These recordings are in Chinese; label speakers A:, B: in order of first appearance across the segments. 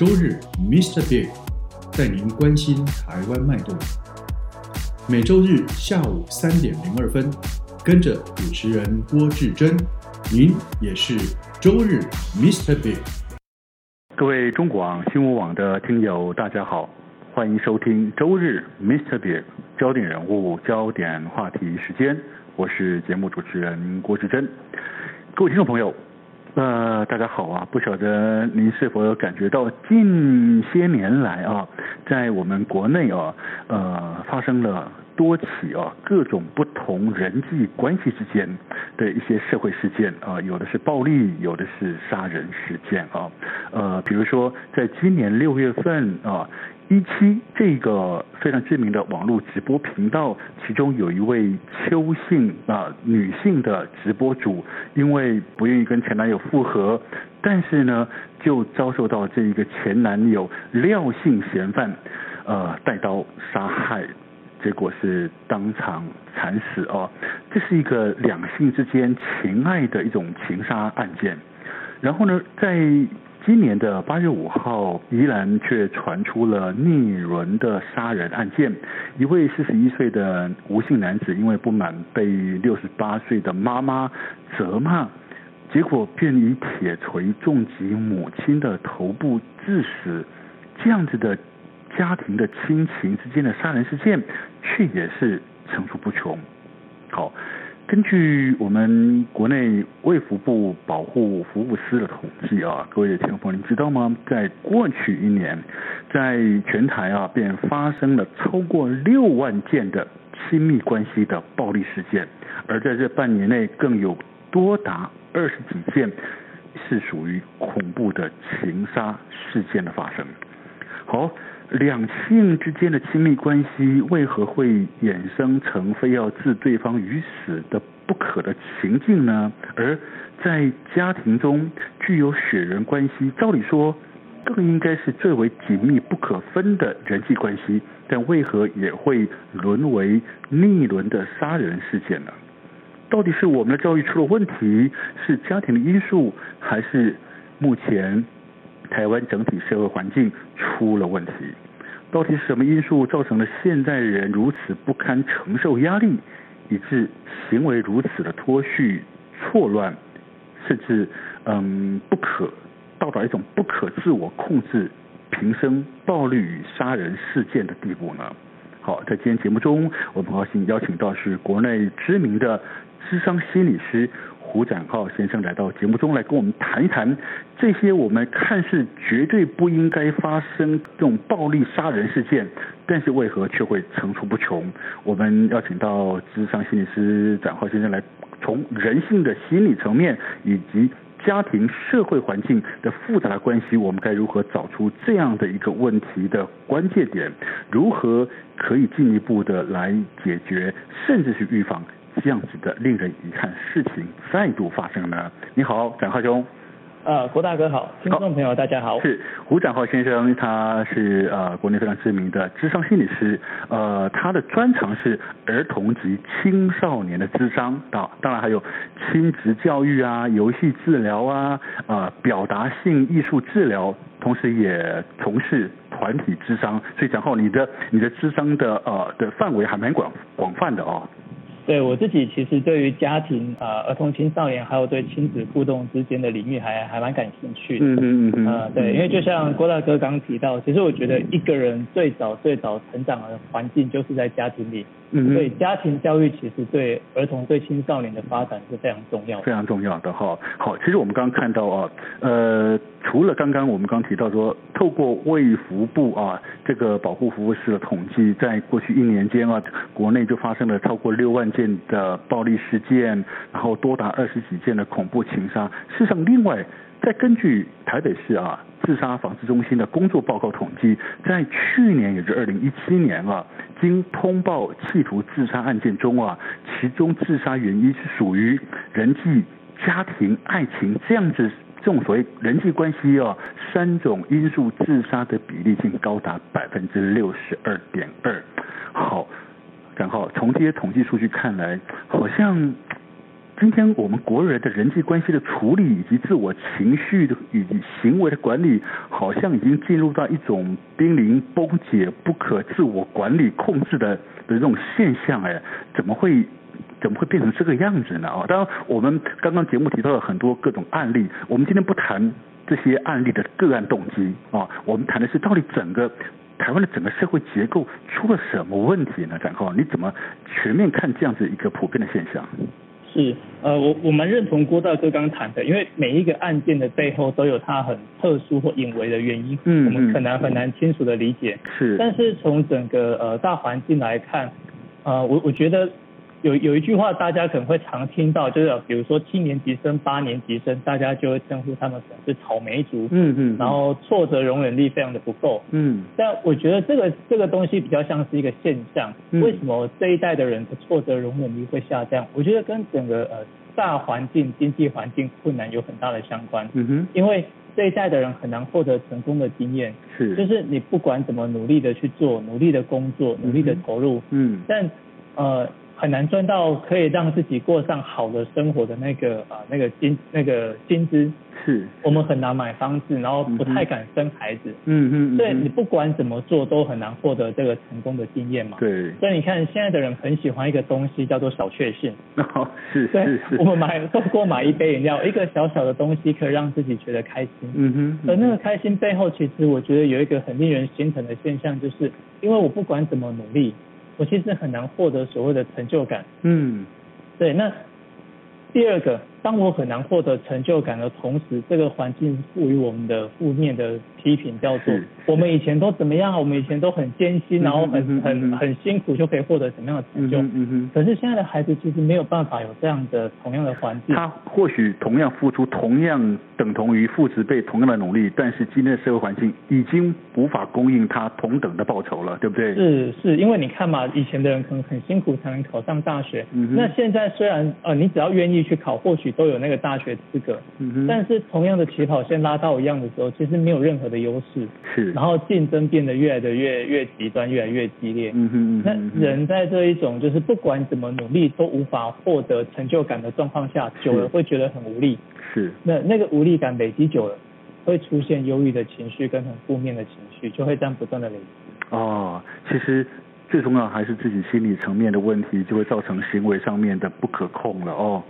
A: 周日，Mr. Big 带您关心台湾脉动。每周日下午三点零二分，跟着主持人郭志珍，您也是周日 Mr. Big。
B: 各位中广新闻网的听友，大家好，欢迎收听周日 Mr. Big 焦点人物、焦点话题时间，我是节目主持人郭志珍。各位听众朋友，呃，大家好啊！不晓得您是否有感觉到近些年来啊，在我们国内啊，呃，发生了。多起啊，各种不同人际关系之间的一些社会事件啊，有的是暴力，有的是杀人事件啊。呃，比如说，在今年六月份啊，一期这个非常知名的网络直播频道，其中有一位邱姓啊女性的直播主，因为不愿意跟前男友复合，但是呢，就遭受到这一个前男友廖姓嫌犯呃带刀杀害。结果是当场惨死哦，这是一个两性之间情爱的一种情杀案件。然后呢，在今年的八月五号，宜兰却传出了逆伦的杀人案件。一位四十一岁的吴姓男子，因为不满被六十八岁的妈妈责骂，结果便以铁锤重击母亲的头部致死。这样子的。家庭的亲情之间的杀人事件，却也是层出不穷。好，根据我们国内卫福部保护服务司的统计啊，各位的听众朋友，您知道吗？在过去一年，在全台啊，便发生了超过六万件的亲密关系的暴力事件，而在这半年内，更有多达二十几件是属于恐怖的情杀事件的发生。好。两性之间的亲密关系为何会衍生成非要置对方于死的不可的情境呢？而在家庭中具有血缘关系，照理说更应该是最为紧密不可分的人际关系，但为何也会沦为逆伦的杀人事件呢？到底是我们的教育出了问题，是家庭的因素，还是目前？台湾整体社会环境出了问题，到底是什么因素造成了现代人如此不堪承受压力，以致行为如此的脱序、错乱，甚至嗯不可到达一种不可自我控制、平生暴力与杀人事件的地步呢？好，在今天节目中，我们高兴邀请到是国内知名的智商心理师。胡展浩先生来到节目中来跟我们谈一谈这些我们看似绝对不应该发生这种暴力杀人事件，但是为何却会层出不穷？我们邀请到智商心理师展浩先生来，从人性的心理层面以及家庭社会环境的复杂的关系，我们该如何找出这样的一个问题的关键点？如何可以进一步的来解决，甚至是预防？这样子的令人遗憾事情再度发生呢？你好，展浩兄。
C: 呃，郭大哥好，听众朋友大家好。
B: 是胡展浩先生，他是呃国内非常知名的智商心理师，呃，他的专长是儿童及青少年的智商啊，当然还有亲子教育啊、游戏治疗啊、呃表达性艺术治疗，同时也从事团体智商。所以展浩，你的你的智商的呃的范围还蛮广广泛的哦。
C: 对我自己，其实对于家庭啊、儿童、青少年，还有对亲子互动之间的领域还，还还蛮感兴趣的。嗯嗯嗯啊，对，因为就像郭大哥刚刚提到，其实我觉得一个人最早最早成长的环境就是在家庭里。嗯，所以家庭教育其实对儿童、对青少年的发展是非常重要的，
B: 非常重要的哈。好，其实我们刚刚看到啊，呃，除了刚刚我们刚提到说，透过卫福部啊这个保护服务室的统计，在过去一年间啊，国内就发生了超过六万件的暴力事件，然后多达二十几件的恐怖情杀。事实上，另外再根据台北市啊自杀防治中心的工作报告统计，在去年，也就是二零一七年啊，经通报企图自杀案件中啊，其中自杀原因是属于人际、家庭、爱情这样子这种所谓人际关系啊三种因素自杀的比例竟高达百分之六十二点二。好，然后从这些统计数据看来，好像。今天我们国人的人际关系的处理，以及自我情绪的以及行为的管理，好像已经进入到一种濒临崩解、不可自我管理控制的的这种现象。哎，怎么会怎么会变成这个样子呢？啊，当然，我们刚刚节目提到了很多各种案例，我们今天不谈这些案例的个案动机啊，我们谈的是到底整个台湾的整个社会结构出了什么问题呢？展浩你怎么全面看这样子一个普遍的现象？
C: 是，呃，我我蛮认同郭大哥刚谈的，因为每一个案件的背后都有它很特殊或隐微的原因，嗯，我们可能很难清楚的理解。
B: 是，
C: 但是从整个呃大环境来看，呃，我我觉得。有有一句话，大家可能会常听到，就是比如说七年级生、八年级生，大家就会称呼他们可能是草莓族，嗯嗯，然后挫折容忍力非常的不够，嗯，但我觉得这个这个东西比较像是一个现象，为什么这一代的人的挫折容忍力会下降？我觉得跟整个呃大环境、经济环境困难有很大的相关，嗯哼，因为这一代的人很难获得成功的经验，是，就是你不管怎么努力的去做，努力的工作，努力的投入，嗯，但呃。很难赚到可以让自己过上好的生活的那个啊那个薪那个薪资，是我们很难买房子，然后不太敢生孩子，嗯嗯，所以你不管怎么做都很难获得这个成功的经验嘛。对，所以你看现在的人很喜欢一个东西叫做小确幸。哦，是是是。我们买透过买一杯饮料，一个小小的东西可以让自己觉得开心。嗯哼。而那个开心背后，其实我觉得有一个很令人心疼的现象，就是因为我不管怎么努力。我其实很难获得所谓的成就感。嗯，对。那第二个，当我很难获得成就感的同时，这个环境赋予我们的负面的批评叫做：我们以前都怎么样？我们以前都很艰辛，然后很很很辛苦就可以获得什么样的成就？嗯哼。可是现在的孩子其实没有办法有这样的同样的环境。
B: 他或许同样付出同样等同于父执辈同样的努力，但是今天的社会环境已经无法供应他同等的报酬了，对不对？
C: 是是，因为你看嘛，以前的人可能很辛苦才能考上大学。嗯。那现在虽然呃，你只要愿意去考，或许都有那个大学资格。但是同样的起跑线拉到一样的时候，其实没有任何的优势。是。然后竞争变得越来的越越极端，越来越激烈。嗯哼。那人在这一种就是不管怎么努力都无法获得成就感的状况下，久了会觉得很无力。是。那那个无力感累积久了，会出现忧郁的情绪跟很负面的情绪，就会这样不断的累积。
B: 哦，其实最重要还是自己心理层面的问题，就会造成行为上面的不可控了哦。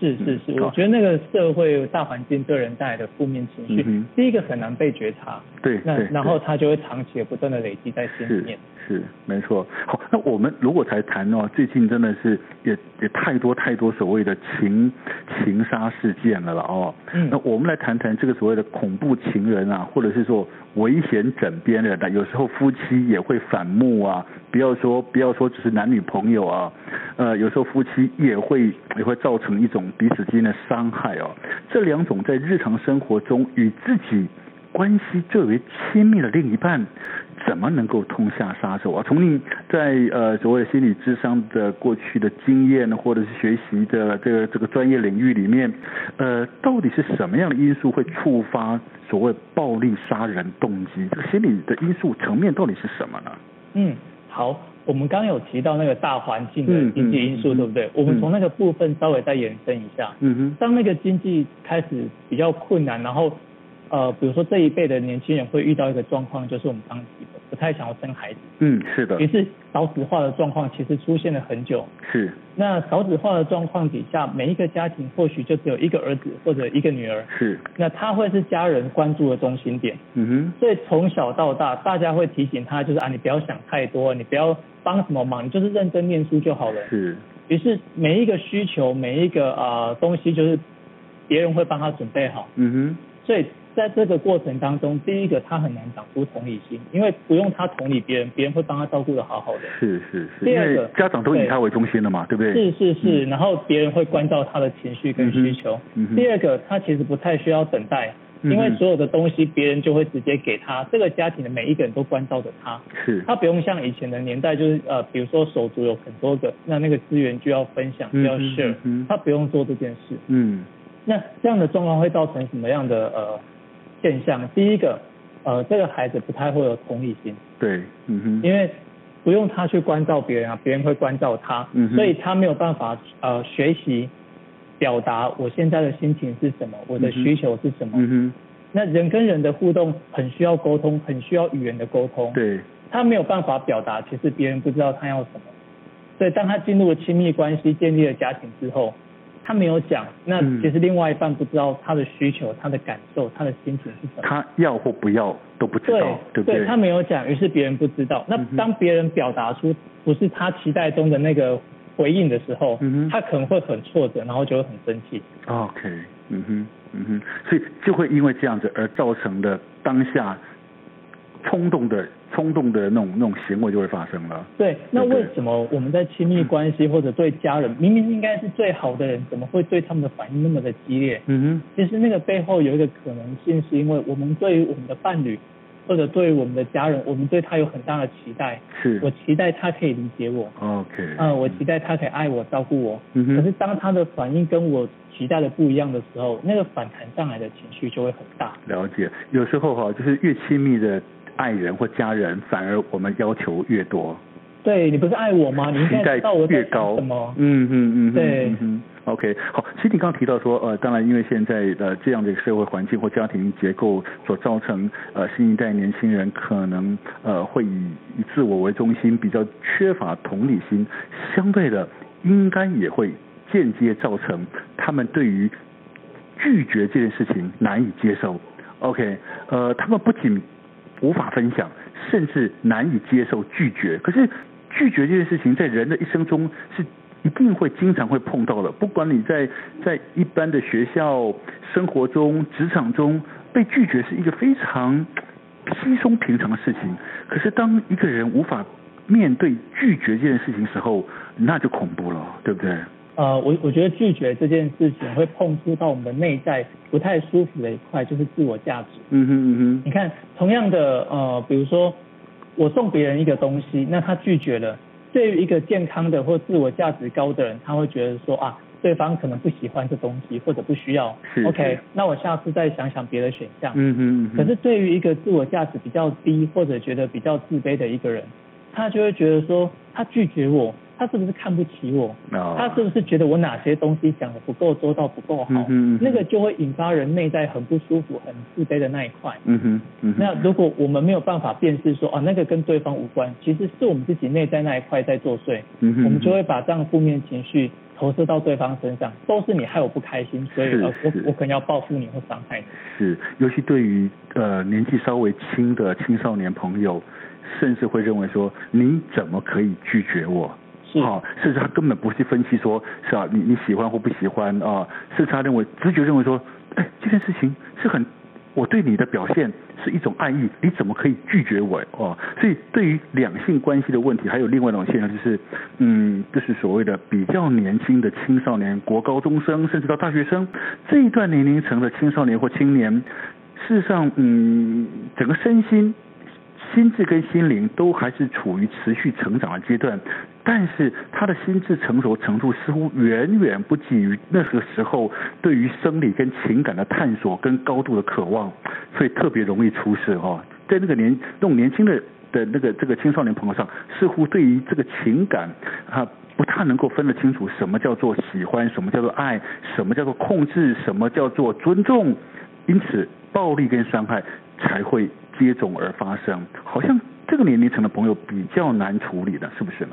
C: 是是是，我觉得那个社会大环境对人带来的负面情绪，嗯、第一个很难被觉察，对，那然后他就会长期的不断的累积在心里面。
B: 是，是没错。好，那我们如果才谈哦，最近真的是也也太多太多所谓的情情杀事件了了哦。嗯。那我们来谈谈这个所谓的恐怖情人啊，或者是说危险枕边人的，有时候夫妻也会反目啊。不要说不要说只是男女朋友啊，呃，有时候夫妻也会也会造成一种。彼此之间的伤害哦，这两种在日常生活中与自己关系最为亲密的另一半，怎么能够痛下杀手啊？从你在呃所谓心理智商的过去的经验，或者是学习的这个这个专业领域里面，呃，到底是什么样的因素会触发所谓暴力杀人动机？这个心理的因素层面到底是什么呢？
C: 嗯，好。我们刚刚有提到那个大环境的经济因素，对不对？我们从那个部分稍微再延伸一下。嗯哼。当那个经济开始比较困难，然后呃，比如说这一辈的年轻人会遇到一个状况，就是我们刚提的。不太想要生孩子，
B: 嗯，是的。
C: 于是少子化的状况其实出现了很久。是。那少子化的状况底下，每一个家庭或许就只有一个儿子或者一个女儿。是。那他会是家人关注的中心点。嗯哼。所以从小到大，大家会提醒他，就是啊，你不要想太多，你不要帮什么忙，你就是认真念书就好了。是。于是每一个需求，每一个啊、呃、东西，就是别人会帮他准备好。嗯哼。所以。在这个过程当中，第一个他很难长出同理心，因为不用他同理别人，别人会帮他照顾的好好的。是是是。第二个，
B: 家长都以他为中心了嘛，对，不对？
C: 是是是，嗯、然后别人会关照他的情绪跟需求。嗯、第二个，他其实不太需要等待因为所有的东西别人就会直接给他，这个家庭的每一个人都关照着他，
B: 是，
C: 他不用像以前的年代，就是呃，比如说手足有很多个，那那个资源就要分享，就要 share，他不用做这件事，
B: 嗯，
C: 那这样的状况会造成什么样的呃现象？第一个，呃，这个孩子不太会有同理心，
B: 对，嗯哼，
C: 因为不用他去关照别人啊，别人会关照他，嗯，所以他没有办法呃学习。表达我现在的心情是什么，我的需求是什么。
B: 嗯哼。
C: 那人跟人的互动很需要沟通，很需要语言的沟通。
B: 对。
C: 他没有办法表达，其实别人不知道他要什么。所以当他进入了亲密关系，建立了家庭之后，他没有讲，那其实另外一半不知道他的需求、他的感受、他的心情是什么。
B: 他要或不要都不知道，对，对不对？
C: 对，他没有讲，于是别人不知道。那当别人表达出不是他期待中的那个。回应的时候，他可能会很挫折，然后就会很生气。
B: OK，嗯哼，嗯哼，所以就会因为这样子而造成的当下冲动的冲动的那种那种行为就会发生了。
C: 对，那为什么我们在亲密关系或者对家人，明明应该是最好的人，怎么会对他们的反应那么的激烈？
B: 嗯哼，
C: 其实那个背后有一个可能性，是因为我们对于我们的伴侣。或者对于我们的家人，我们对他有很大的期待。
B: 是，
C: 我期待他可以理解我。
B: OK。
C: 嗯，我期待他可以爱我、照顾我。
B: 嗯哼。
C: 可是当他的反应跟我期待的不一样的时候，那个反弹上来的情绪就会很大。
B: 了解，有时候哈，就是越亲密的爱人或家人，反而我们要求越多。
C: 对，你不是爱我吗？你应该知道我在想什么。
B: 嗯嗯嗯。
C: 对。
B: 嗯 OK，好，其实你刚刚提到说，呃，当然因为现在的这样的一个社会环境或家庭结构所造成，呃，新一代年轻人可能呃会以以自我为中心，比较缺乏同理心，相对的应该也会间接造成他们对于拒绝这件事情难以接受。OK，呃，他们不仅无法分享，甚至难以接受拒绝。可是拒绝这件事情在人的一生中是。一定会经常会碰到的，不管你在在一般的学校生活中、职场中被拒绝是一个非常稀松平常的事情。可是当一个人无法面对拒绝这件事情时候，那就恐怖了，对不对？
C: 呃，我我觉得拒绝这件事情会碰触到我们的内在不太舒服的一块，就是自我价值。
B: 嗯哼嗯哼。
C: 你看，同样的呃，比如说我送别人一个东西，那他拒绝了。对于一个健康的或自我价值高的人，他会觉得说啊，对方可能不喜欢这东西或者不需要。
B: 是。
C: OK，那我下次再想想别的选项。
B: 嗯哼嗯哼。
C: 可是对于一个自我价值比较低或者觉得比较自卑的一个人，他就会觉得说，他拒绝我。他是不是看不起我？Oh. 他是不是觉得我哪些东西讲的不够周到、不够好？
B: 嗯嗯。
C: 那个就会引发人内在很不舒服、很自卑的那一块。
B: 嗯哼。嗯哼。
C: 那如果我们没有办法辨识说，哦，那个跟对方无关，其实是我们自己内在那一块在作祟。
B: 嗯哼。
C: 我们就会把这样负面情绪投射到对方身上，都是你害我不开心，所以我我可能要报复你或伤害你。
B: 是，尤其对于呃年纪稍微轻的青少年朋友，甚至会认为说，你怎么可以拒绝我？好，甚至他根本不去分析说，是啊，你你喜欢或不喜欢啊，甚至他认为直觉认为说，哎，这件事情是很，我对你的表现是一种爱意，你怎么可以拒绝我哦？所以对于两性关系的问题，还有另外一种现象就是，嗯，就是所谓的比较年轻的青少年、国高中生，甚至到大学生这一段年龄层的青少年或青年，事实上，嗯，整个身心。心智跟心灵都还是处于持续成长的阶段，但是他的心智成熟程度似乎远远不及于那个时候对于生理跟情感的探索跟高度的渴望，所以特别容易出事哈。在那个年那种年轻的的那个这个青少年朋友上，似乎对于这个情感啊不太能够分得清楚什么叫做喜欢，什么叫做爱，什么叫做控制，什么叫做尊重，因此暴力跟伤害才会。接踵而发生，好像这个年龄层的朋友比较难处理的，是不是呢？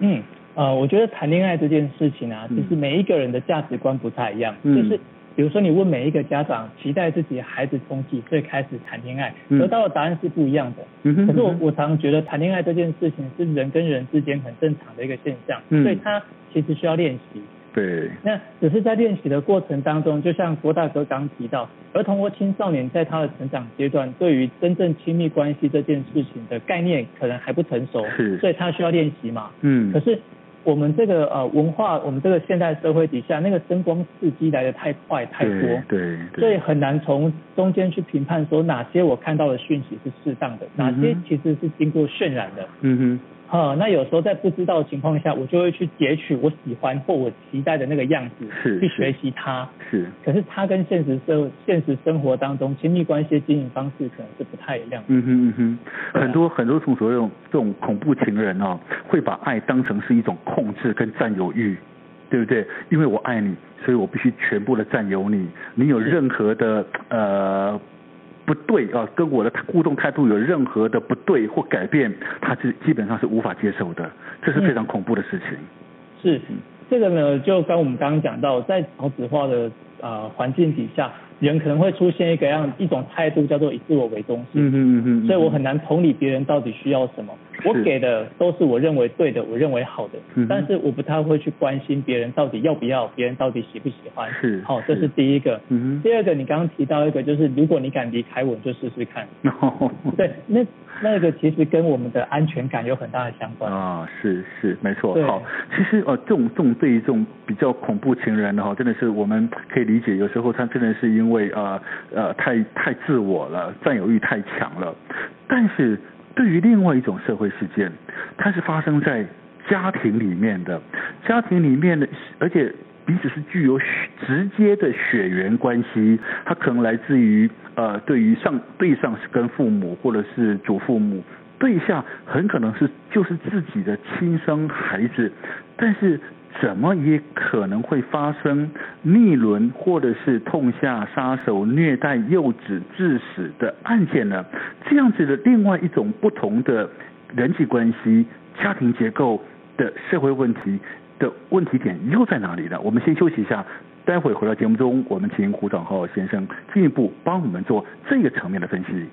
C: 嗯，呃，我觉得谈恋爱这件事情啊，其实每一个人的价值观不太一样。嗯。就是比如说，你问每一个家长，期待自己孩子从几岁开始谈恋爱，得到的答案是不一样的。可是我我常常觉得谈恋爱这件事情是人跟人之间很正常的一个现象，
B: 嗯。
C: 所以他其实需要练习。
B: 对，
C: 那只是在练习的过程当中，就像郭大哥刚提到，儿童或青少年在他的成长阶段，对于真正亲密关系这件事情的概念可能还不成熟，
B: 是，
C: 所以他需要练习嘛。
B: 嗯。
C: 可是我们这个呃文化，我们这个现代社会底下，那个声光刺激来的太快太多，
B: 对，对，对，
C: 所以很难从中间去评判说哪些我看到的讯息是适当的，哪些其实是经过渲染的。
B: 嗯哼。
C: 啊，那有时候在不知道的情况下，我就会去截取我喜欢或我期待的那个样子，
B: 是
C: 去学习它。
B: 是。
C: 可是它跟现实生现实生活当中亲密关系的经营方式可能是不太一样。
B: 嗯哼嗯哼。很多很多从所谓这种恐怖情人哦，会把爱当成是一种控制跟占有欲，对不对？因为我爱你，所以我必须全部的占有你。你有任何的呃。不对啊，跟我的互动态度有任何的不对或改变，他是基本上是无法接受的，这是非常恐怖的事情。
C: 是，这个呢，就跟我们刚刚讲到，在少子化的呃环境底下。人可能会出现一个样一种态度，叫做以自我为中心。
B: 嗯嗯嗯，
C: 所以我很难同理别人到底需要什么。我给的都是我认为对的，我认为好的。嗯。但是我不太会去关心别人到底要不要，别人到底喜不喜欢。
B: 是。
C: 好，这是第一个。嗯。第二个，你刚刚提到一个，就是如果你敢离开我，就试试看。哦。对，那那个其实跟我们的安全感有很大的相关。
B: 啊，是是，没错。好，其实呃，这种这种对于这种比较恐怖情人的哈，真的是我们可以理解，有时候他真的是。因为呃呃太太自我了，占有欲太强了。但是对于另外一种社会事件，它是发生在家庭里面的，家庭里面的，而且彼此是具有直接的血缘关系。它可能来自于呃对于上对上是跟父母或者是祖父母，对下很可能是就是自己的亲生孩子，但是。怎么也可能会发生逆伦或者是痛下杀手虐待幼子致死的案件呢？这样子的另外一种不同的人际关系、家庭结构的社会问题的问题点又在哪里呢？我们先休息一下，待会回到节目中，我们请胡长浩先生进一步帮我们做这个层面的分析。